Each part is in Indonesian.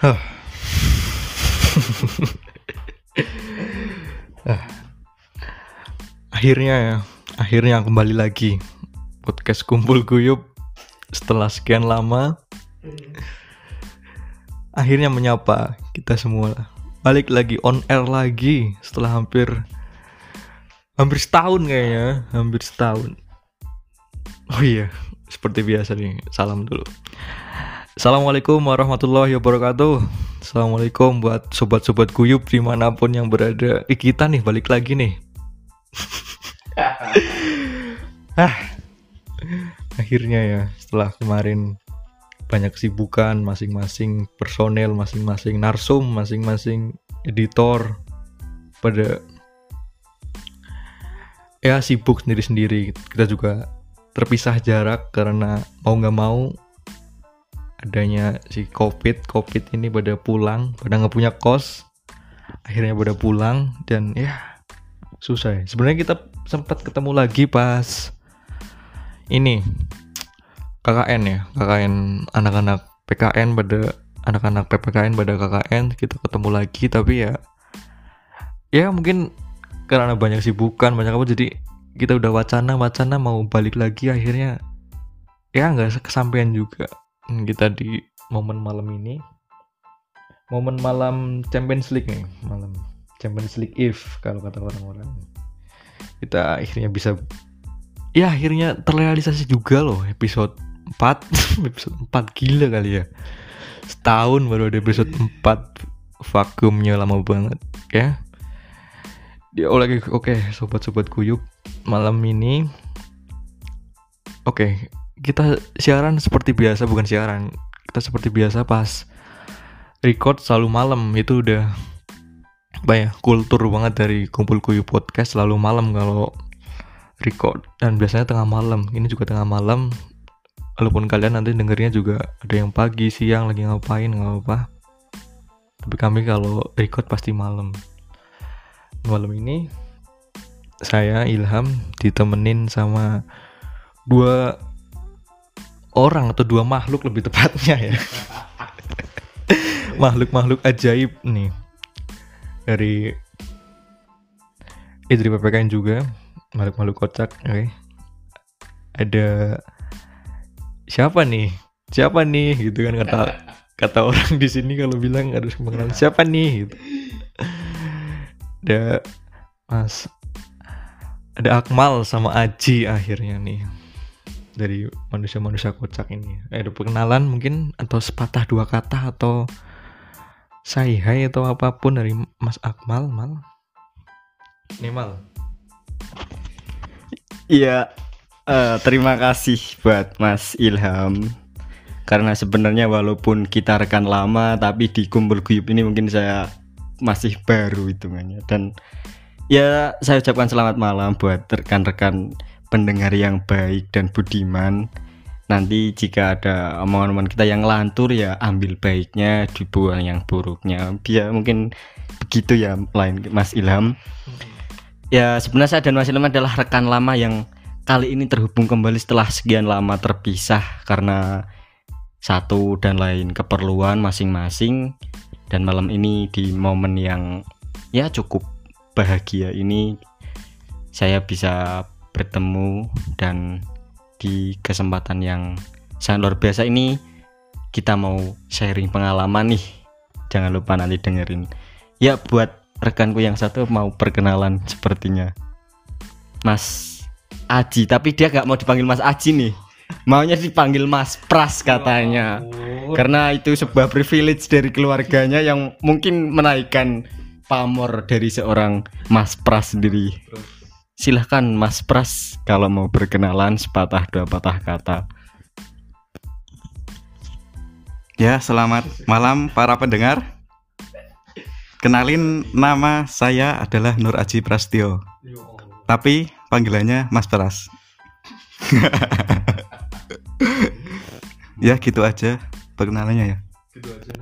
Ah. akhirnya ya, akhirnya kembali lagi podcast kumpul guyup setelah sekian lama. Akhirnya menyapa kita semua balik lagi on air lagi setelah hampir hampir setahun kayaknya, hampir setahun. Oh iya, seperti biasa nih, salam dulu. Assalamualaikum warahmatullahi wabarakatuh. Assalamualaikum buat sobat-sobat guyup di mana pun yang berada. Eh, Kita nih balik lagi nih. Ah, Akhirnya ya setelah kemarin banyak kesibukan masing-masing personel, masing-masing narsum, masing-masing editor pada ya sibuk sendiri-sendiri. Kita juga terpisah jarak karena mau nggak mau adanya si covid covid ini pada pulang pada nggak punya kos akhirnya pada pulang dan ya susah ya. sebenarnya kita sempat ketemu lagi pas ini KKN ya KKN anak-anak PKN pada anak-anak PPKN pada KKN kita ketemu lagi tapi ya ya mungkin karena banyak sibukan banyak apa jadi kita udah wacana wacana mau balik lagi akhirnya ya nggak kesampaian juga kita di momen malam ini. Momen malam Champions League nih malam Champions League Eve kalau kata orang-orang. Kita akhirnya bisa ya akhirnya terrealisasi juga loh episode 4 episode 4 gila kali ya. Setahun baru ada episode 4 vakumnya lama banget ya. Dia oke okay, sobat-sobat kuyup malam ini. Oke okay, kita siaran seperti biasa bukan siaran. Kita seperti biasa pas record selalu malam itu udah ya kultur banget dari kumpul kuyu podcast selalu malam kalau record. Dan biasanya tengah malam ini juga tengah malam. Walaupun kalian nanti dengernya juga ada yang pagi siang lagi ngapain nggak apa tapi kami kalau record pasti malam. Malam ini saya Ilham ditemenin sama dua orang atau dua makhluk lebih tepatnya ya. Makhluk-makhluk ajaib nih. Dari istri PPKN juga makhluk-makhluk kocak oke. Okay. ada siapa nih? Siapa nih? Gitu kan kata kata orang di sini kalau bilang harus mengenal siapa nih? Gitu. ada mas ada Akmal sama Aji akhirnya nih dari manusia-manusia kocak ini. Eh, ada perkenalan mungkin atau sepatah dua kata atau say hai atau apa pun dari Mas Akmal, Mal. Nih Mal. Iya, uh, terima kasih buat Mas Ilham. Karena sebenarnya walaupun kita rekan lama, tapi di kumpul guyup ini mungkin saya masih baru hitungannya. Dan ya saya ucapkan selamat malam buat rekan-rekan pendengar yang baik dan budiman nanti jika ada omongan-omongan kita yang lantur ya ambil baiknya dibuang yang buruknya. Biar mungkin begitu ya lain Mas Ilham. Ya sebenarnya saya dan Mas Ilham adalah rekan lama yang kali ini terhubung kembali setelah sekian lama terpisah karena satu dan lain keperluan masing-masing. Dan malam ini di momen yang ya cukup bahagia ini saya bisa bertemu dan di kesempatan yang sangat luar biasa ini kita mau sharing pengalaman nih. Jangan lupa nanti dengerin. Ya buat rekanku yang satu mau perkenalan sepertinya. Mas Aji tapi dia gak mau dipanggil Mas Aji nih. Maunya dipanggil Mas Pras katanya. Karena itu sebuah privilege dari keluarganya yang mungkin menaikkan pamor dari seorang Mas Pras sendiri silahkan Mas Pras kalau mau berkenalan sepatah dua patah kata. Ya, selamat malam para pendengar. Kenalin nama saya adalah Nur Aji Prastio. Tapi panggilannya Mas Pras. ya gitu aja perkenalannya ya. Gitu aja.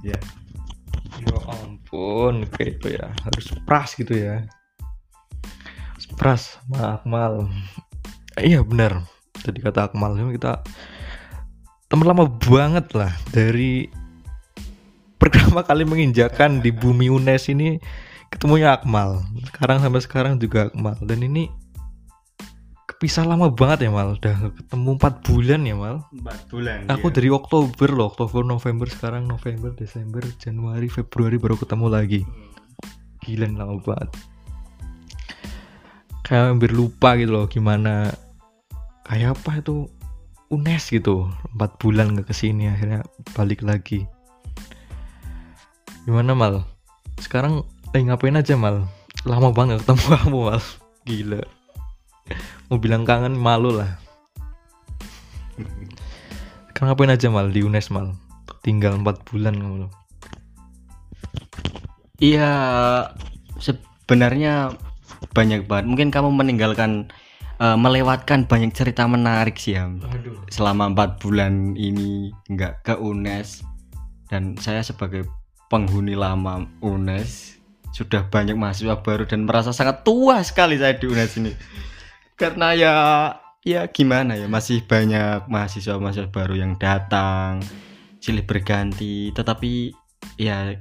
Ya. Ya ampun, kayak itu ya. Harus pras gitu ya. Pras sama Akmal iya benar tadi kata Akmal kita teman lama banget lah dari pertama kali menginjakan di bumi UNES ini ketemunya Akmal. Sekarang sampai sekarang juga Akmal dan ini kepisah lama banget ya Mal. Udah ketemu 4 bulan ya Mal. Empat bulan. Aku iya. dari Oktober loh, Oktober, November sekarang November, Desember, Januari, Februari baru ketemu lagi. Gila lama banget. Kayak hampir lupa gitu loh gimana kayak apa itu UNES gitu. Empat bulan nggak ke sini akhirnya balik lagi. Gimana Mal? Sekarang eh ngapain aja Mal? Lama banget ketemu kamu Mal. Gila. Mau bilang kangen malu lah. Sekarang ngapain aja Mal di UNES Mal? Tinggal 4 bulan kamu. Iya, sebenarnya banyak banget. Mungkin kamu meninggalkan eh, melewatkan banyak cerita menarik sih ya. Aduh. Selama empat bulan ini nggak ke UNES dan saya sebagai penghuni lama UNES sudah banyak mahasiswa baru dan merasa sangat tua sekali saya di UNES ini. Karena ya ya gimana ya masih banyak mahasiswa-mahasiswa baru yang datang silih berganti tetapi ya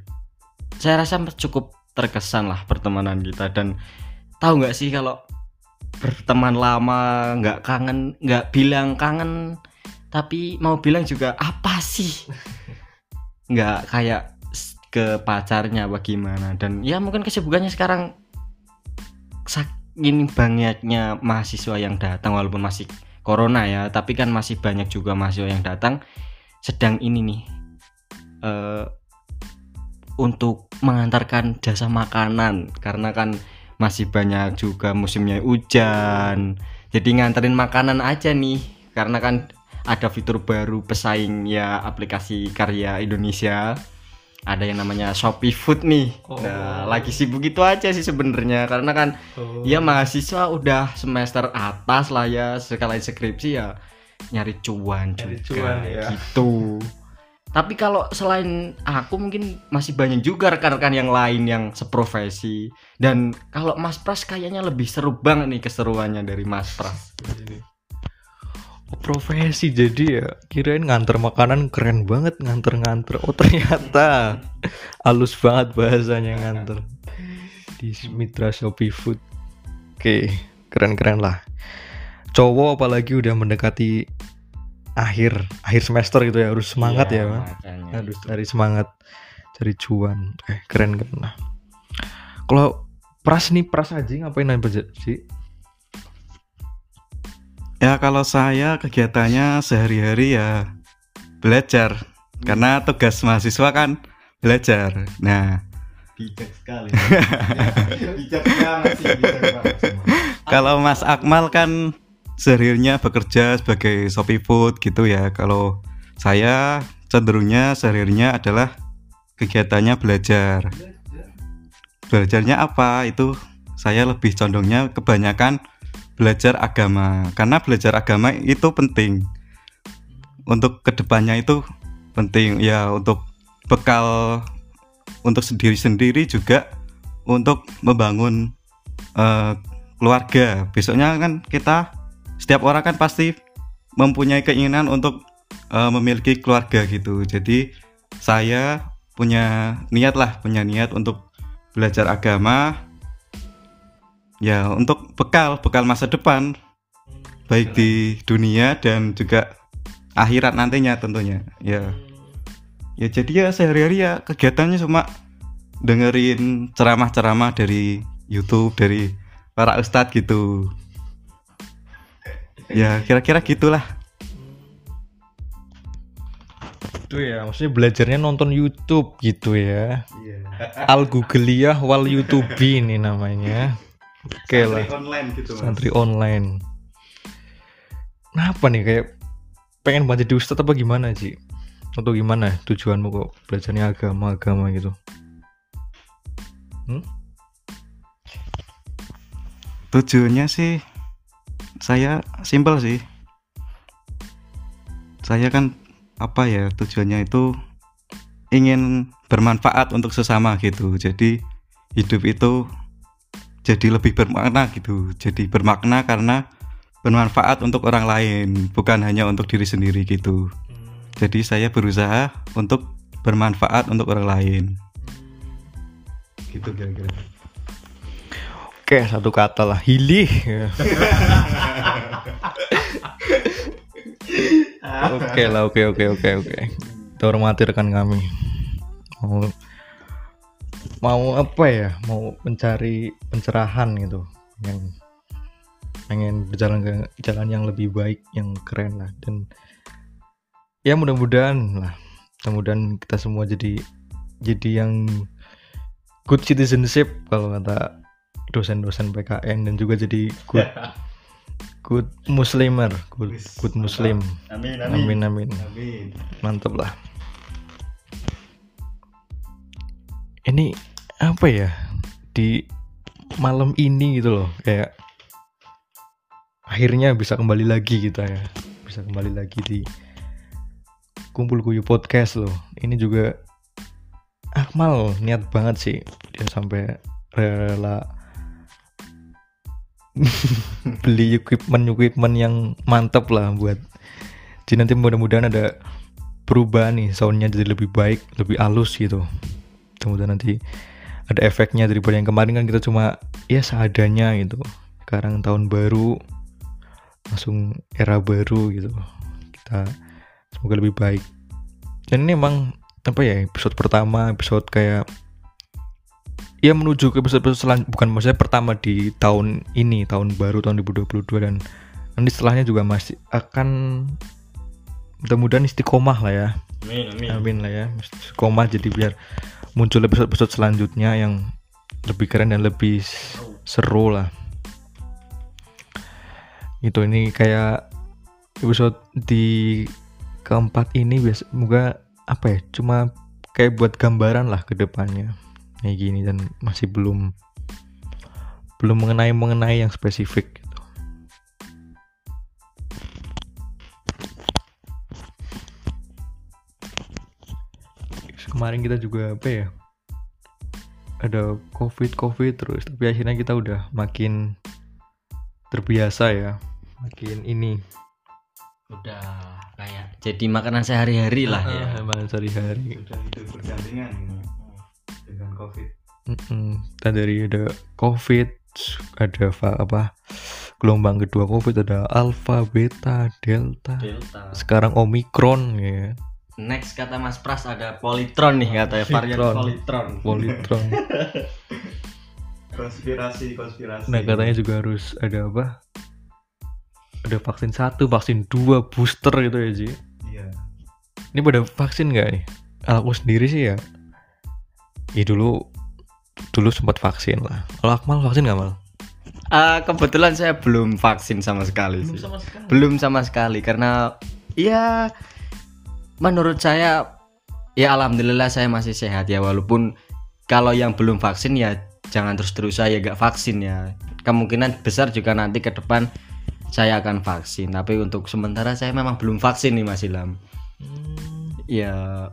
saya rasa cukup terkesan lah pertemanan kita dan tahu nggak sih kalau berteman lama nggak kangen nggak bilang kangen tapi mau bilang juga apa sih? Nggak kayak ke pacarnya bagaimana dan ya mungkin kesibukannya sekarang saking banyaknya mahasiswa yang datang walaupun masih corona ya tapi kan masih banyak juga mahasiswa yang datang. Sedang ini nih eh untuk mengantarkan jasa makanan. Karena kan masih banyak juga musimnya hujan. Jadi nganterin makanan aja nih karena kan ada fitur baru pesaing ya aplikasi karya Indonesia. Ada yang namanya Shopee Food nih. Oh. nah lagi sibuk itu aja sih sebenarnya karena kan ya mahasiswa udah semester atas lah ya sekali skripsi ya nyari cuan Nyari juga cuan, ya. gitu tapi kalau selain aku mungkin masih banyak juga rekan-rekan yang lain yang seprofesi. Dan kalau Mas Pras kayaknya lebih seru banget nih keseruannya dari Mas Pras. Oh, profesi jadi ya kirain nganter makanan keren banget nganter-nganter. Oh ternyata halus banget bahasanya nganter. Di mitra Shopee Food. Oke keren-keren lah. Cowok apalagi udah mendekati akhir akhir semester gitu ya harus semangat Iya, ya makanya. harus cari semangat cari cuan. Eh keren keren. Lah kalau pras nih pras aja ngapain aja sih Ya kalau saya kegiatannya sehari-hari ya belajar. Karena tugas mahasiswa kan belajar. Nah. Bijak sekali. Bijak banget sih bijak banget. Kalau Mas Akmal kan seharinya bekerja sebagai Shopee Food gitu ya. Kalau saya cenderungnya seharinya adalah kegiatannya belajar. Belajarnya apa? Itu saya lebih condongnya kebanyakan belajar agama. Karena belajar agama itu penting. Untuk ke depannya itu penting ya untuk bekal untuk sendiri-sendiri juga untuk membangun eh, keluarga. Besoknya kan kita setiap orang kan pasti mempunyai keinginan untuk eh, memiliki keluarga gitu. Jadi saya punya niat lah, punya niat untuk belajar agama. Ya untuk bekal, bekal masa depan, baik di dunia dan juga akhirat nantinya tentunya. Ya, ya jadi ya sehari-hari ya kegiatannya cuma dengerin ceramah-ceramah dari YouTube dari para ustadz gitu. Ya kira-kira gitulah. itu ya maksudnya belajarnya nonton YouTube gitu ya. Al Googliyah wal YouTube ini namanya. Oke lah. online gitu santri online. Kenapa nih kayak pengen banget jadi ustadz apa gimana sih atau gimana tujuanmu kok belajarnya agama-agama gitu? Tujuannya sih saya simpel sih. Saya kan apa ya tujuannya itu ingin bermanfaat untuk sesama gitu. Jadi hidup itu jadi lebih bermakna gitu. Jadi bermakna karena bermanfaat untuk orang lain, bukan hanya untuk diri sendiri gitu. Jadi saya berusaha untuk bermanfaat untuk orang lain gitu kira-kira Oke, satu kata lah, hilih. Oke lah, oke, oke, oke, oke. Kita hormati rekan kami. Mau mau apa ya? Mau mencari pencerahan gitu, yang pengen berjalan ke jalan yang lebih baik, yang keren lah. Dan ya mudah-mudahan lah, mudah-mudahan kita semua jadi jadi yang good citizenship kalau kata dosen-dosen PKN dan juga jadi good good muslimer good, good muslim. Amin. Amin amin. Amin. mantap lah. Ini apa ya? Di malam ini gitu loh kayak akhirnya bisa kembali lagi kita ya. Bisa kembali lagi di kumpul kuyu podcast loh. Ini juga Akmal niat banget sih dia sampai rela beli equipment equipment yang mantap lah buat jadi nanti mudah-mudahan ada perubahan nih soundnya jadi lebih baik lebih halus gitu. Kemudian nanti ada efeknya daripada yang kemarin kan kita cuma ya seadanya gitu. Sekarang tahun baru langsung era baru gitu. Kita semoga lebih baik. Dan ini emang apa ya episode pertama episode kayak ya menuju ke episode, episode selanjutnya bukan maksudnya pertama di tahun ini tahun baru tahun 2022 dan nanti setelahnya juga masih akan mudah-mudahan istiqomah lah ya Amin. Amin. amin lah ya istiqomah jadi biar muncul episode-episode selanjutnya yang lebih keren dan lebih seru lah itu ini kayak episode di keempat ini biasa semoga apa ya cuma kayak buat gambaran lah ke depannya kayak gini dan masih belum belum mengenai mengenai yang spesifik gitu. kemarin kita juga apa ya ada covid covid terus tapi akhirnya kita udah makin terbiasa ya makin ini Udah kayak jadi makanan sehari-hari lah ya. Ah, sehari-hari sudah hidup berdampingan dengan covid Mm-mm. Kita dari ada COVID, ada apa gelombang kedua COVID ada alpha, beta, delta, Delta. sekarang omikron ya, Next kata Mas Pras ada politron nih katanya varian Politron. politron. politron. konspirasi konspirasi nah katanya juga harus ada apa? Ada vaksin satu, vaksin dua, booster gitu ya Ji. iya Ini pada vaksin nggak nih? Aku sendiri sih ya. Ya dulu dulu sempat vaksin lah. Kalau Akmal vaksin nggak mal? Ah, kebetulan saya belum vaksin sama sekali sih. sekali. Belum sama sekali karena ya menurut saya ya alhamdulillah saya masih sehat ya walaupun kalau yang belum vaksin ya jangan terus-terus saya gak vaksin ya. Kemungkinan besar juga nanti ke depan saya akan vaksin tapi untuk sementara saya memang belum vaksin nih Mas Ilham. Ya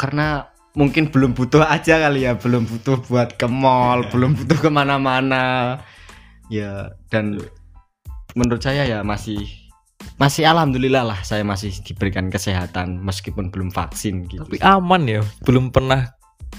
karena mungkin belum butuh aja kali ya belum butuh buat ke mall belum butuh ke mana-mana. Ya dan menurut saya ya masih masih alhamdulillah lah saya masih diberikan kesehatan meskipun belum vaksin gitu Tapi aman ya, belum pernah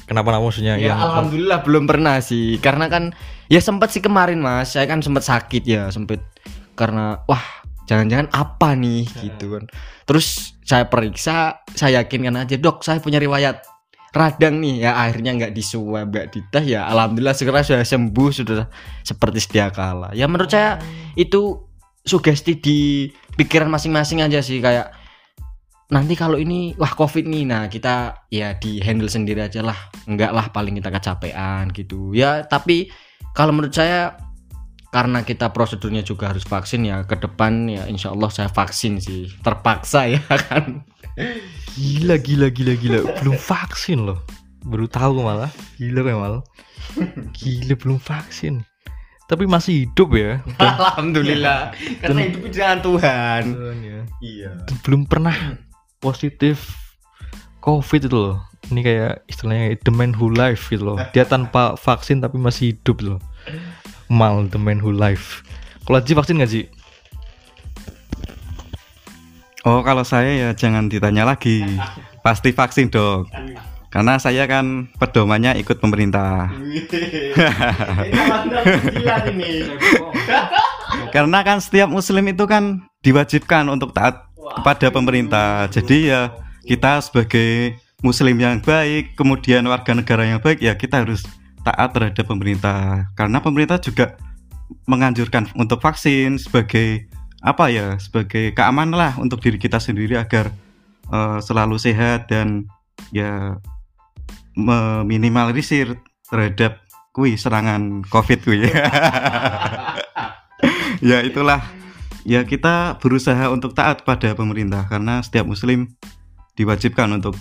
kenapa-napa maksudnya ya yang alhamdulillah belum pernah sih. Karena kan ya sempat sih kemarin mas. Saya kan sempat sakit ya sempat karena wah jangan-jangan apa nih? Gitu kan. Terus saya periksa saya yakinkan aja dok saya punya riwayat radang nih ya akhirnya nggak disuap nggak dites ya alhamdulillah segera sudah sembuh sudah seperti sedia kala. Ya menurut saya itu sugesti di pikiran masing-masing aja sih kayak nanti kalau ini wah covid nih nah kita ya di handle sendiri aja lah. Enggak lah paling kita kecapean gitu. Ya tapi kalau menurut saya karena kita prosedurnya juga harus vaksin ya ke depan ya insya Allah saya vaksin sih. Terpaksa ya kan gila gila gila gila belum vaksin loh. Baru tahu malah. Gila kayak malah. Gila belum vaksin. Tapi masih hidup ya. Dan, alhamdulillah karena hidup tangan Tuhan dan ya. iya belum pernah positif covid itu loh. Ini kayak istilahnya the man who live gitu loh. Dia tanpa vaksin tapi masih hidup loh. Mal the man who live. Kalau Ji vaksin nggak Ji? Oh kalau saya ya jangan ditanya lagi Pasti vaksin dong. Karena saya kan pedomannya ikut pemerintah. Karena kan setiap muslim itu kan diwajibkan untuk taat kepada pemerintah. Jadi ya kita sebagai muslim yang baik, kemudian warga negara yang baik ya kita harus taat terhadap pemerintah. Karena pemerintah juga menganjurkan untuk vaksin sebagai apa ya? Sebagai keamanan lah untuk diri kita sendiri agar eh, selalu sehat dan ya meminimalisir terhadap kui serangan covid kui. Ya itulah. Ya kita berusaha untuk taat pada pemerintah karena setiap muslim diwajibkan untuk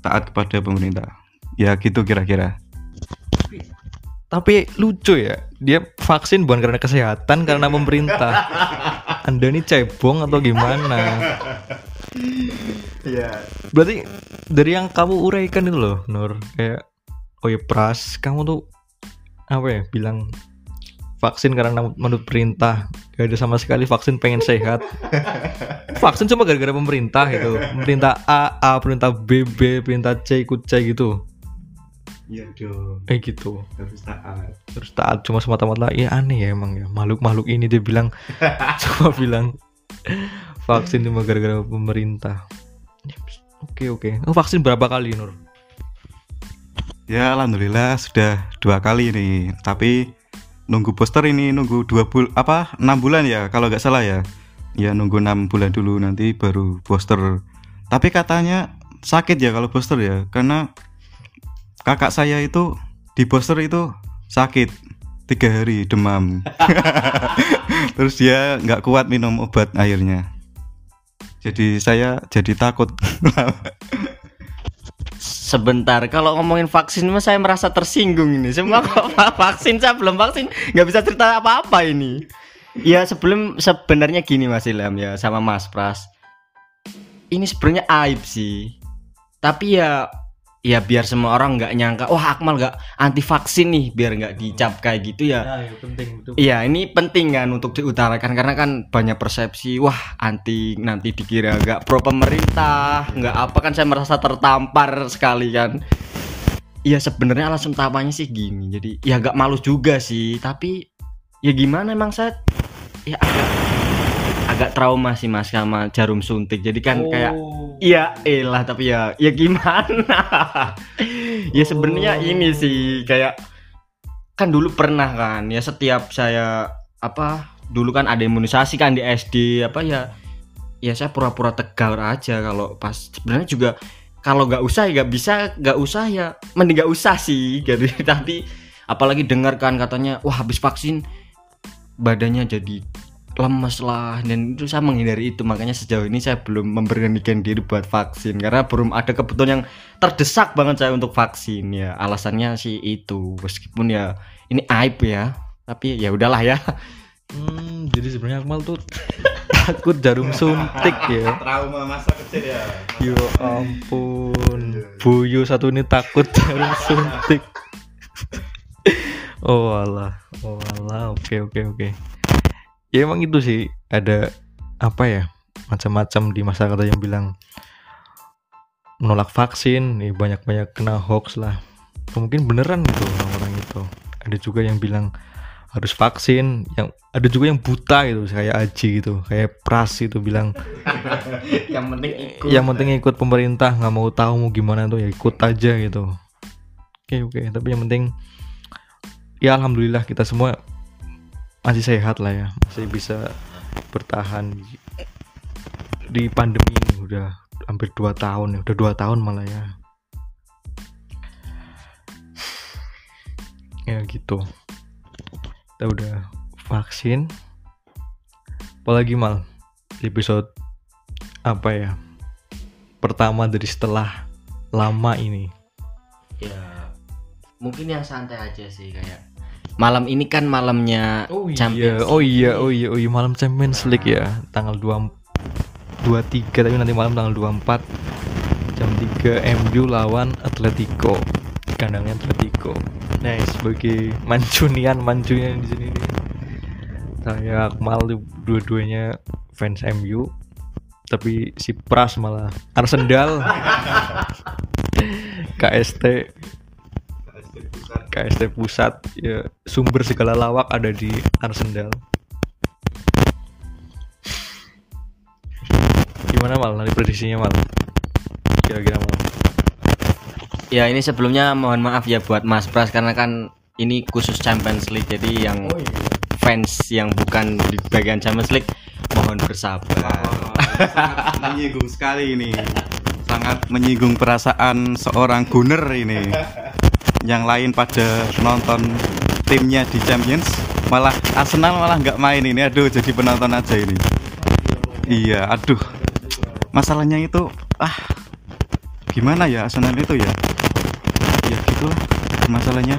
taat kepada pemerintah. Ya gitu kira-kira Tapi lucu ya, dia vaksin bukan karena kesehatan, karena pemerintah. Anda ini cebong atau gimana? Iya. Berarti dari yang kamu uraikan itu loh, Nur, kayak oh ya Pras, kamu tuh apa ya bilang vaksin karena menurut perintah gak ada sama sekali vaksin pengen sehat vaksin cuma gara-gara pemerintah itu pemerintah A A perintah B B perintah C ikut C gitu Iya dong. Eh gitu. Harus taat. Terus taat cuma semata-mata ya aneh ya emang ya. Makhluk-makhluk ini dia bilang. Cuma bilang vaksin cuma gara-gara pemerintah. Ya, oke oke. Oh, vaksin berapa kali Nur? Ya alhamdulillah sudah dua kali nih Tapi nunggu booster ini nunggu dua bul apa enam bulan ya kalau nggak salah ya. Ya nunggu enam bulan dulu nanti baru booster. Tapi katanya sakit ya kalau booster ya Karena kakak saya itu di booster itu sakit tiga hari demam Terus dia nggak kuat minum obat akhirnya Jadi saya jadi takut Sebentar, kalau ngomongin vaksin mas saya merasa tersinggung ini. Semua kok vaksin saya belum vaksin, nggak bisa cerita apa-apa ini. Ya sebelum sebenarnya gini Mas Ilham ya sama Mas Pras. Ini sebenarnya aib sih. Tapi ya ya biar semua orang nggak nyangka, wah Akmal nggak anti vaksin nih, biar nggak dicap kayak gitu ya. ya penting betul Iya, ini penting kan untuk diutarakan karena kan banyak persepsi, wah anti nanti dikira nggak pro pemerintah, nggak apa kan saya merasa tertampar sekali kan. Iya sebenarnya alasan utamanya sih gini, jadi ya agak malu juga sih, tapi ya gimana emang saya ya agak agak trauma sih mas sama jarum suntik, jadi kan kayak Iya, elah tapi ya ya gimana? ya sebenarnya Oh. ini sih kayak kan dulu pernah kan ya setiap saya apa dulu kan ada imunisasi kan di SD apa ya ya saya pura-pura tegar aja kalau pas sebenarnya juga kalau nggak usah ya nggak bisa nggak usah ya mending nggak usah sih gitu tapi apalagi dengar kan katanya wah habis vaksin badannya jadi lemes lah dan itu saya menghindari itu. Makanya sejauh ini saya belum memberanikan diri buat vaksin karena belum ada kebutuhan yang terdesak banget saya untuk vaksin. Ya alasannya sih itu. Meskipun ya ini aib ya tapi ya udahlah ya. Hmm, jadi sebenarnya Akmal tuh takut jarum suntik ya. trauma masa kecil ya. Yo ampun, Buyu satu ini takut jarum suntik. oh alah, oh alah, oke oke oke. Ya emang itu sih ada apa ya macam-macam di masyarakat yang bilang menolak vaksin, nih banyak-banyak kena hoax lah. Mungkin beneran gitu orang-orang itu. Ada juga yang bilang harus vaksin, yang ada juga yang buta gitu kayak Aji gitu, kayak Pras itu bilang yang penting ikut yang penting ikut pemerintah nggak mau tahu mau gimana tuh ya ikut aja gitu oke oke tapi yang penting ya alhamdulillah kita semua masih sehat lah ya. Masih bisa bertahan di pandemi ini. Udah hampir dua tahun ya. Udah dua tahun malah ya. Ya gitu. Kita udah vaksin. Apalagi mal? Episode apa ya? Pertama dari setelah lama ini. Ya mungkin yang santai aja sih kayak malam ini kan malamnya iya. Champions oh League. iya oh iya oh iya malam Champions League ya. Tanggal 2 23 tapi nanti malam tanggal 24 jam 3 MU lawan Atletico. Kandangnya Atletico. Nah sebagai mancunian mancunian di sini. Nih saya Akmal dua-duanya fans MU tapi si Pras malah Arsenal. KST KST pusat ya sumber segala lawak ada di Arsenal. Gimana mal? Nanti prediksinya mal. Kira-kira mal Ya ini sebelumnya mohon maaf ya buat Mas Pras karena kan ini khusus Champions League jadi yang fans yang bukan di bagian Champions League mohon bersabar. sangat menyinggung sekali ini. Sangat menyinggung perasaan seorang gunner ini yang lain pada nonton timnya di Champions malah Arsenal malah nggak main ini. Aduh jadi penonton aja ini. Iya aduh. Masalahnya itu ah gimana ya Arsenal itu ya? Ya gitulah masalahnya.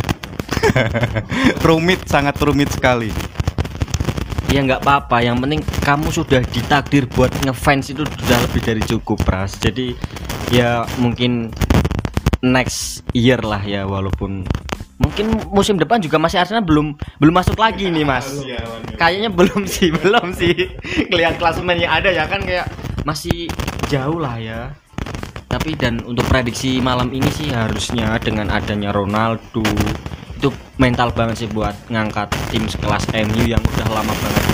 Rumit sangat rumit sekali. Ya nggak apa-apa, yang penting kamu sudah ditakdir buat ngefans itu sudah lebih dari cukup Pras. Jadi ya mungkin next year lah ya walaupun mungkin musim depan juga masih Arsenal belum belum masuk lagi nih Mas. Kayaknya belum sih, belum sih. Kelihatan klasemen yang ada ya kan kayak masih jauh lah ya. Tapi dan untuk prediksi malam ini sih harusnya dengan adanya Ronaldo itu mental banget sih buat ngangkat tim sekelas MU yang udah lama banget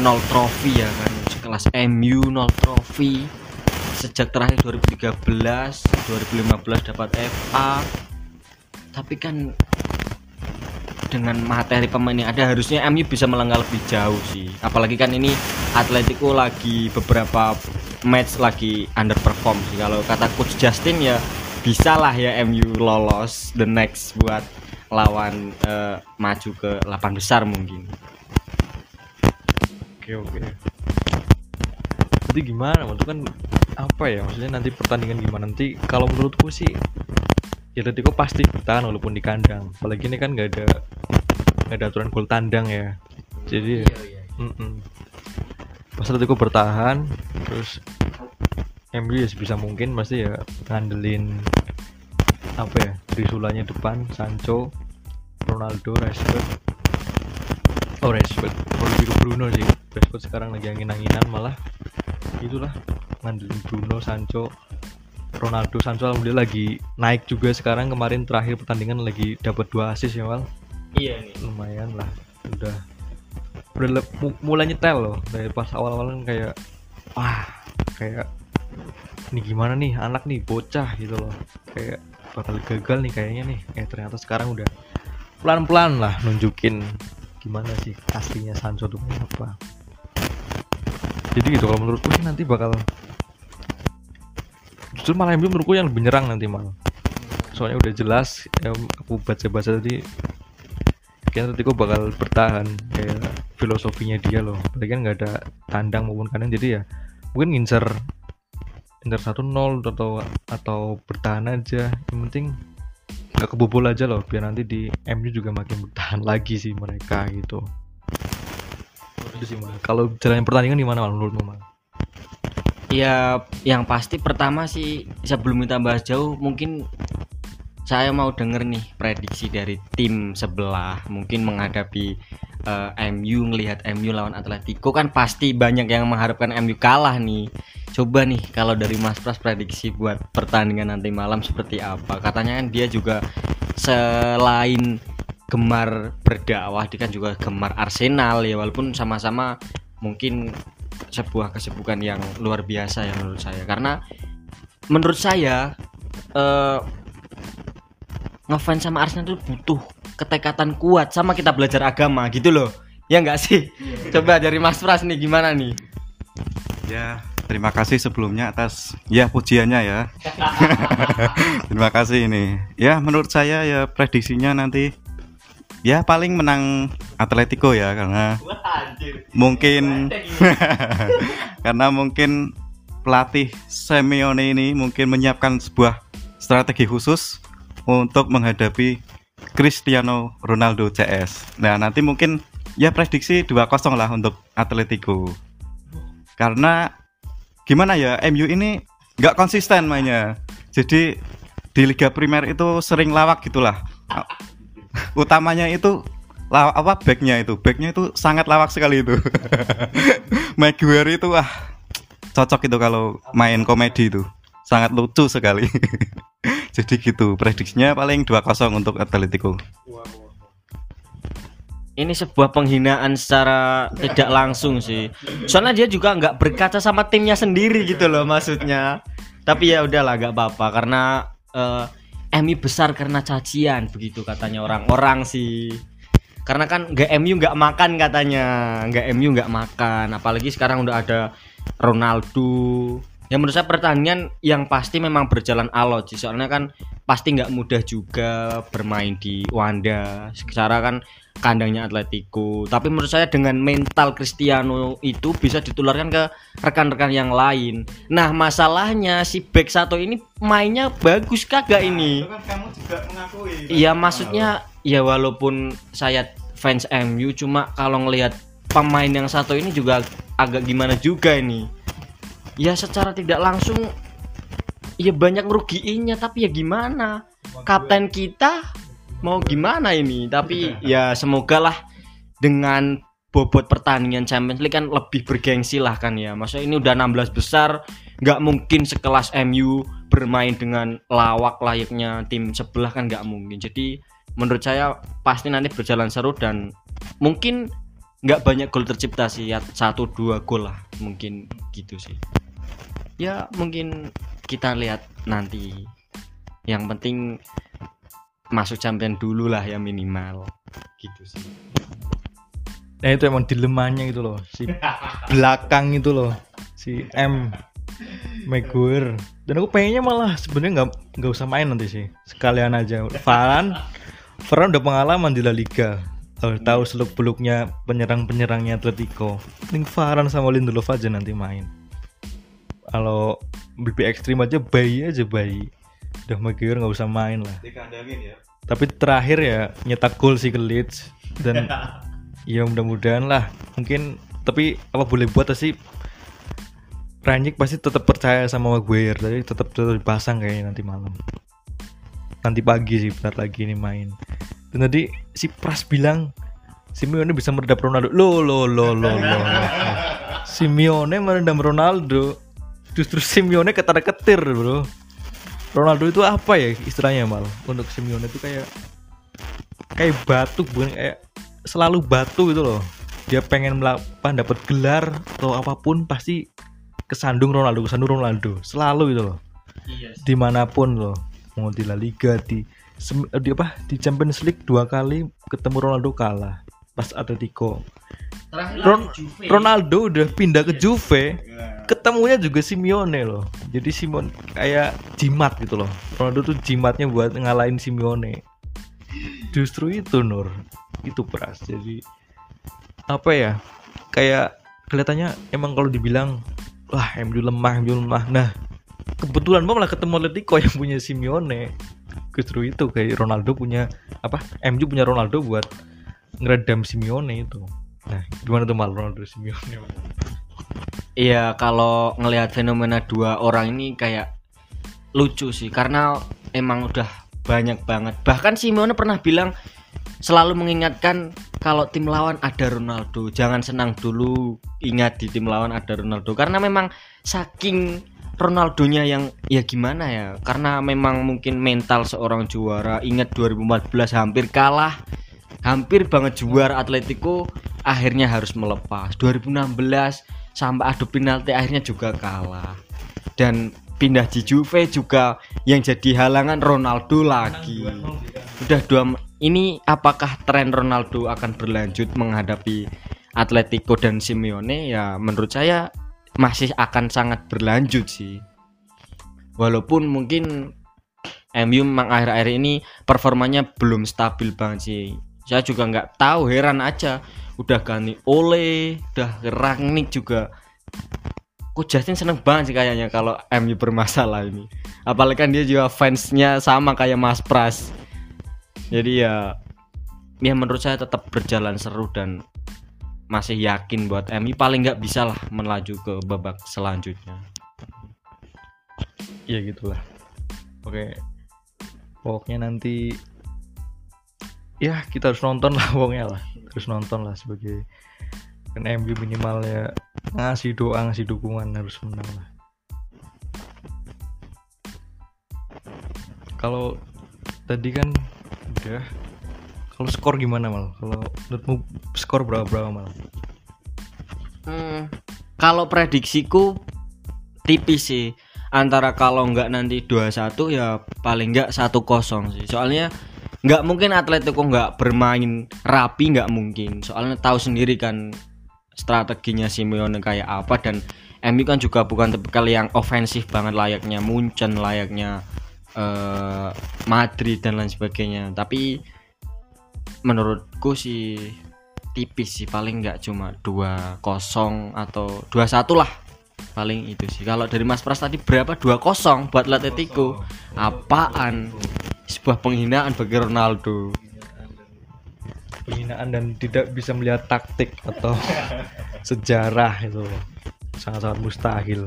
nol trofi ya kan sekelas MU nol trofi sejak terakhir 2013 2015 dapat FA tapi kan dengan materi pemain yang ada harusnya MU bisa melangkah lebih jauh sih. Apalagi kan ini Atletico lagi beberapa match lagi underperform sih. Kalau kata coach Justin ya bisa lah ya MU lolos the next buat lawan eh, maju ke 8 besar mungkin. Oke oke nanti gimana? Itu kan apa ya? Maksudnya nanti pertandingan gimana? Nanti kalau menurutku sih ya Atletico pasti bertahan walaupun di kandang. Apalagi ini kan nggak ada nggak ada aturan gol tandang ya. Jadi mm-mm. pas Atletico bertahan terus MU ya sebisa mungkin pasti ya ngandelin apa ya trisulanya depan Sancho Ronaldo Rashford. Oh Rashford. Ke Bruno sih. Rashford sekarang lagi angin-anginan malah itulah ngandelin Bruno Sancho Ronaldo. Sancho alhamdulillah lagi naik juga sekarang. Kemarin terakhir pertandingan lagi dapat dua assist ya Mal? Iya nih lumayan lah. Udah udah mulai nyetel loh. Dari pas awal-awal kan kayak wah kayak ini gimana nih? Anak nih bocah gitu loh. Kayak bakal gagal nih kayaknya nih. Eh ternyata sekarang udah pelan-pelan lah nunjukin gimana sih aslinya Sancho tuh apa jadi gitu kalau menurutku sih nanti bakal justru malah MU menurutku yang lebih nyerang nanti malah. Soalnya udah jelas em, aku baca-baca tadi kayaknya Atletico bakal bertahan kayak filosofinya dia loh. Apalagi kan nggak ada tandang maupun kandang jadi ya mungkin ngincer ngincer satu nol atau atau bertahan aja. Yang penting nggak kebobol aja loh biar nanti di MU juga makin bertahan lagi sih mereka gitu itu sih Mal. kalau jalannya pertandingan gimana Mal, menurutmu Mal? Ya, yang pasti pertama sih sebelum kita bahas jauh mungkin saya mau denger nih prediksi dari tim sebelah mungkin menghadapi eh, MU ngelihat MU lawan Atletico kan pasti banyak yang mengharapkan MU kalah nih. Coba nih kalau dari Mas Pras prediksi buat pertandingan nanti malam seperti apa? Katanya kan dia juga selain gemar berdakwah dia kan juga gemar Arsenal ya walaupun sama-sama mungkin sebuah kesibukan yang luar biasa ya menurut saya karena menurut saya eh ngefans sama Arsenal itu butuh ketekatan kuat sama kita belajar agama gitu loh ya enggak sih coba dari Mas Pras nih gimana nih Ya, terima kasih sebelumnya atas ya pujiannya ya. terima kasih ini. Ya, menurut saya ya prediksinya nanti ya paling menang Atletico ya karena mungkin karena mungkin pelatih Simeone ini mungkin menyiapkan sebuah strategi khusus untuk menghadapi Cristiano Ronaldo CS. Nah, nanti mungkin ya prediksi 2-0 lah untuk Atletico. Karena gimana ya MU ini nggak konsisten mainnya. Jadi di Liga Primer itu sering lawak gitulah utamanya itu lawa, apa backnya itu. Backnya itu sangat lawak sekali itu. Maguire itu wah cocok itu kalau main komedi itu. Sangat lucu sekali. Jadi gitu prediksinya paling 2-0 untuk Atletico. Ini sebuah penghinaan secara tidak langsung sih. Soalnya dia juga nggak berkaca sama timnya sendiri gitu loh maksudnya. Tapi ya udahlah nggak apa-apa. Karena uh, MU besar karena cacian begitu katanya orang-orang sih. Karena kan nggak MU nggak makan katanya, nggak MU nggak makan. Apalagi sekarang udah ada Ronaldo. Ya menurut saya pertandingan yang pasti memang berjalan alot sih. Soalnya kan pasti nggak mudah juga bermain di Wanda. Secara kan kandangnya Atletico. Tapi menurut saya dengan mental Cristiano itu bisa ditularkan ke rekan-rekan yang lain. Nah, masalahnya si back satu ini mainnya bagus kagak ini? Kan iya, maksudnya ya walaupun saya fans MU cuma kalau ngelihat pemain yang satu ini juga agak gimana juga ini. Ya secara tidak langsung ya banyak merugiinnya tapi ya gimana? Kapten kita mau gimana ini? Tapi ya semoga lah dengan bobot pertandingan Champions League kan lebih bergengsi lah kan ya. Maksudnya ini udah 16 besar nggak mungkin sekelas MU bermain dengan lawak layaknya tim sebelah kan nggak mungkin. Jadi menurut saya pasti nanti berjalan seru dan mungkin nggak banyak gol tercipta sih ya satu dua gol lah mungkin gitu sih. Ya mungkin kita lihat nanti. Yang penting masuk champion dulu lah ya minimal. Gitu sih. Nah itu emang dilemanya itu loh. Si belakang itu loh. Si M. Maguire dan aku pengennya malah sebenarnya nggak nggak usah main nanti sih. Sekalian aja. Farhan Farhan udah pengalaman di La Liga. Tahu seluk beluknya penyerang penyerangnya Atletico. Mending Farhan sama Lindelof aja nanti main. Kalau lebih ekstrim aja bayi aja bayi udah Maguire nggak usah main lah. Ya. Tapi terakhir ya nyetak gol sih ke Leeds. Dan ya mudah-mudahan lah. Mungkin tapi apa boleh buat sih? Ranjik pasti tetap percaya sama Maguire. Tapi tetap tetap dipasang kayaknya nanti malam. Nanti pagi sih bentar lagi ini main. Dan tadi si Pras bilang Simeone bisa meredam Ronaldo. Lo lo lo lo lo Simeone meredam Ronaldo. Justru Simeone ketar ketir bro Ronaldo itu apa ya istilahnya mal? Untuk Simeone itu kayak kayak batu bukan? Kayak selalu batu gitu loh. Dia pengen melakukan dapat gelar atau apa pun pasti kesandung Ronaldo kesandung Ronaldo. Selalu gitu loh. Iya. di mana pun loh. Mau di La Liga di di apa? Di Champions League dua kali ketemu Ronaldo kalah. Pas Atletico Ron Ronaldo udah pindah ke Juve ketemunya juga Simeone loh. Jadi Simon kayak jimat gitu loh. Ronaldo tuh jimatnya buat ngalahin Simeone. Justru itu Nur. Itu peras jadi apa ya? Kayak kelihatannya emang kalau dibilang wah MU lemah MU lemah. Nah kebetulan malah ketemu Atletico yang punya Simeone. Justru itu kayak Ronaldo punya apa MU punya Ronaldo buat ngeredam Simeone itu nah gimana tuh mal Ronaldo Simeone Iya, kalau ngelihat fenomena dua orang ini kayak lucu sih karena emang udah banyak banget. Bahkan Simone pernah bilang selalu mengingatkan kalau tim lawan ada Ronaldo, jangan senang dulu ingat di tim lawan ada Ronaldo. Karena memang saking Ronaldonya yang ya gimana ya karena memang mungkin mental seorang juara. Ingat 2014 hampir kalah. Hampir banget juara Atletico akhirnya harus melepas. 2016 sampai adu penalti akhirnya juga kalah. Dan pindah di Juve juga yang jadi halangan Ronaldo lagi. Udah dua ini apakah tren Ronaldo akan berlanjut menghadapi Atletico dan Simeone? Ya menurut saya masih akan sangat berlanjut sih. Walaupun mungkin MU memang akhir-akhir ini performanya belum stabil banget sih saya juga nggak tahu heran aja. Udah ganti Ole udah Rangnick juga. Kok Justin seneng banget sih kayaknya kalau MU bermasalah ini. Apalagi kan dia juga fansnya sama kayak Mas Pras. Jadi ya ya menurut saya tetap berjalan seru dan masih yakin buat MU paling nggak bisa lah melaju ke babak selanjutnya. Ya gitulah. Oke. Pokoknya nanti ya kita harus nonton lah pokoknya lah. Terus nonton lah sebagai kan MU minimal ya ngasih doa ngasih dukungan harus menang lah. Kalau tadi kan udah. Kalau skor gimana mal? Kalau menurutmu skor berapa berapa mal? Hmm, kalau prediksiku tipis sih. Antara kalau nggak nanti 2-1 ya paling nggak 1-0 sih. Soalnya nggak mungkin Atletico nggak bermain rapi nggak mungkin. Soalnya tahu sendiri kan strateginya Simeone kayak apa dan MU kan juga bukan tipikal yang ofensif banget layaknya Munchen layaknya eh, Madrid dan lain sebagainya. Tapi menurutku sih tipis sih paling nggak cuma 2-0 atau 2-1 lah paling itu sih. Kalau dari Mas Pras tadi berapa? 2-0 buat Atletico. Apaan sebuah penghinaan bagi Ronaldo. Penghinaan dan tidak bisa melihat taktik atau sejarah itu. Sangat-sangat mustahil.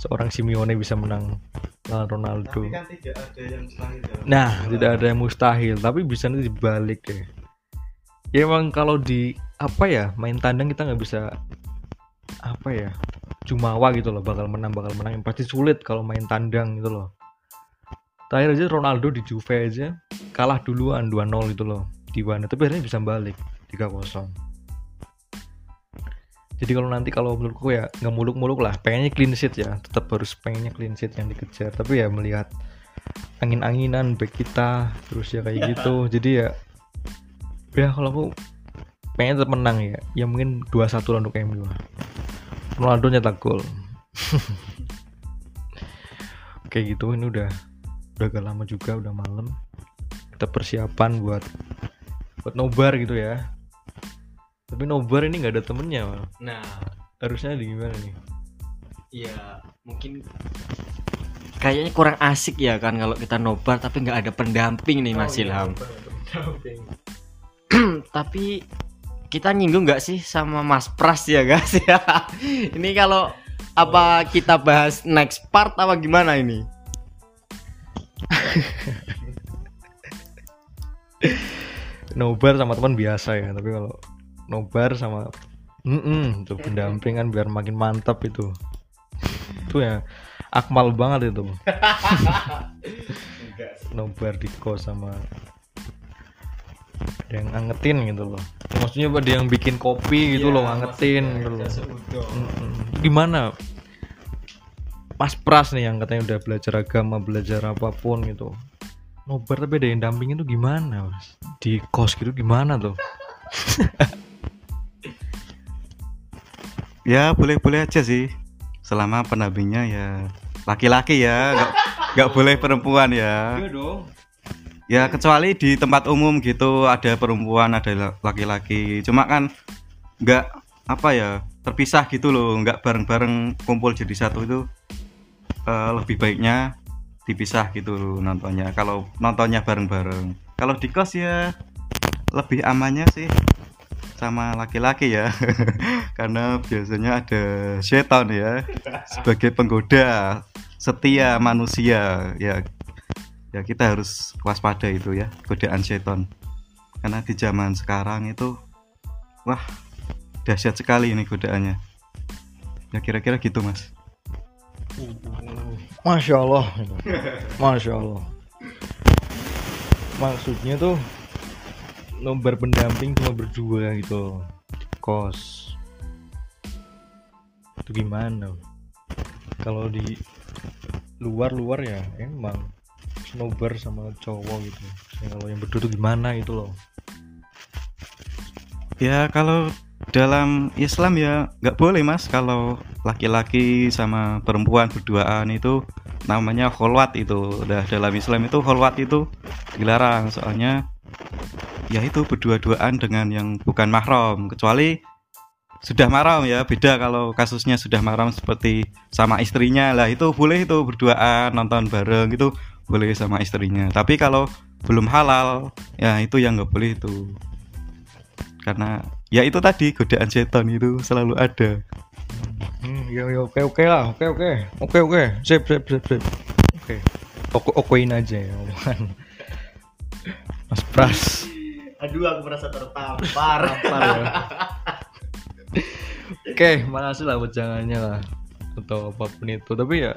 Seorang Simeone bisa menang lawan Ronaldo. Kan tidak ada yang mustahil Nah, tidak ada yang mustahil, tapi bisa nanti dibalik ya. Ya emang kalau di apa ya main tandang kita nggak bisa apa ya jumawa gitu loh bakal menang bakal menang. Yang pasti sulit kalau main tandang gitu loh. Terakhir aja Ronaldo di Juve aja kalah duluan 2-0 gitu loh di mana tapi akhirnya bisa balik 3-0. Jadi kalau nanti kalau menurutku ya nggak muluk-muluk lah, pengennya clean sheet ya, tetap harus pengennya clean sheet yang dikejar. Tapi ya melihat angin-anginan back kita terus ya kayak gitu. Jadi ya ya kalau aku pengen tetap menang ya. Ya mungkin 2-1 lah untuk MU Ronaldo nyetak gol. Kayak gitu ini udah udah agak lama juga udah malam. Kita persiapan buat buat nobar gitu ya. Tapi nobar ini nggak ada temennya Mal. nah. Harusnya di gimana nih? Ya mungkin kayaknya kurang asik ya kan kalau kita nobar tapi nggak ada pendamping nih Mas Ilham. tapi kita nyinggung nggak sih sama Mas Pras ya guys? Ya ini kalau apa kita bahas next part apa gimana ini nobar sama teman biasa ya tapi kalau nobar sama mm tuh pendampingan biar makin mantap itu. Itu ya akmal banget itu. Nobar di kos sama ada yang angetin gitu loh. Maksudnya ada yang bikin kopi gitu loh angetin gitu loh. gimana Mas Pras nih yang katanya udah belajar agama belajar apa pun gitu. Nobar tapi ada yang dampingin tuh gimana mas? Di kos gitu gimana tuh? Ya boleh-boleh aja sih. Selama pendampingnya ya laki-laki ya nggak nggak boleh perempuan ya. Dong. Ya kecuali di tempat umum gitu ada perempuan ada la- laki-laki. Cuma kan nggak apa ya terpisah gitu loh. Nggak bareng-bareng kumpul jadi satu itu eh, lebih baiknya dipisah gitu nontonnya. Kalau nontonnya bareng-bareng. Kalau di kos ya lebih amannya sih sama laki-laki ya. Karena biasanya ada setan ya sebagai penggoda setia manusia. Ya ya kita harus waspada itu ya godaan setan. Karena di zaman sekarang itu wah dahsyat sekali ini godaannya. Ya kira-kira gitu mas Masya Allah. Masya Allah. Maksudnya tuh Nomor pendamping cuma berdua gitu. Kos. Itu gimana? Kalau di Luar-luar ya Emang Nobar sama cowok gitu. Kalau yang berdua tuh gimana gitu loh? Ya kalau dalam Islam ya nggak boleh mas. Kalau laki-laki sama perempuan berduaan itu namanya kholwat itu. Udah dalam Islam itu kholwat itu dilarang. Soalnya ya itu berdua-duaan dengan yang bukan mahram. Kecuali sudah mahram ya beda kalau kasusnya sudah mahram seperti sama istrinya. Lah itu boleh itu berduaan nonton bareng itu boleh sama istrinya. Tapi kalau belum halal ya itu yang nggak boleh itu karena ya itu tadi godaan setan itu selalu ada. Hmm, ya, ya oke oke lah oke oke. Oke oke. Sip sip sip sip. Oke. Oke okein aja ya omongan Mas Pras. Aduh aku merasa tertampar. Apa ya? oke makasih lah wejangannya lah. Atau apa pun itu. Tapi ya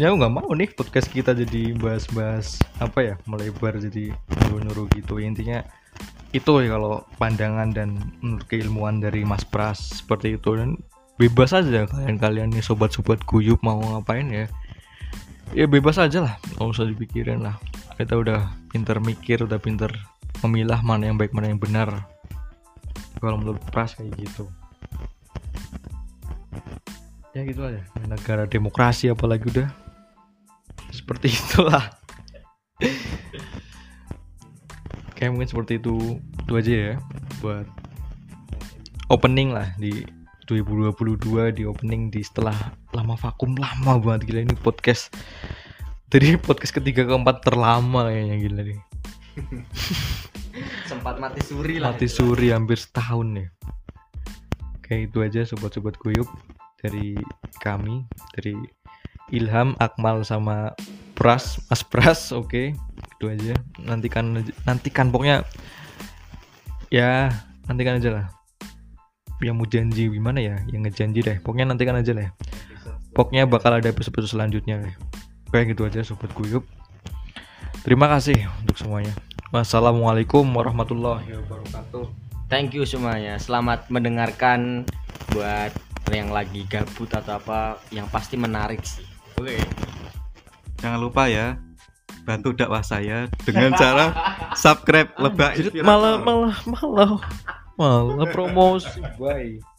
ya aku nggak mau nih podcast kita jadi bahas-bahas apa ya melebar jadi nyuruh-nyuruh gitu. Intinya itu ya kalau pandangan dan menurut keilmuan dari Mas Pras seperti itu. Dan bebas aja kalian-kalian nih sobat-sobat guyup mau ngapain ya. Ya bebas aja lah nggak usah dipikirin lah. Kita udah pinter mikir udah pinter memilah mana yang baik mana yang benar. Kalau menurut Pras kayak gitu. Ya gitu aja negara demokrasi apalagi udah. Seperti itulah kayak mungkin seperti itu itu aja ya buat opening lah di 2022 di opening di setelah lama vakum. Lama banget gila ini podcast. Dari podcast ketiga keempat terlama kayaknya gila nih. Sempat mati suri lah mati suri hampir setahun nih oke itu aja sobat-sobat guyup dari kami dari Ilham Akmal sama Pras Mas Pras oke itu aja. Nantikan nantikan pokoknya ya nantikan aja lah. Yang mau janji gimana ya? Yang ngejanji deh. Pokoknya nantikan aja lah ya. pokoknya bakal ada episode selanjutnya deh. Oke gitu aja sobat guyup. Terima kasih untuk semuanya. Wassalamualaikum warahmatullahi wabarakatuh. Thank you semuanya. Selamat mendengarkan buat yang lagi gabut atau apa yang pasti menarik sih. Oke Jangan lupa ya bantu dakwah saya dengan cara subscribe lebak malah malah malah. Malah promosi bye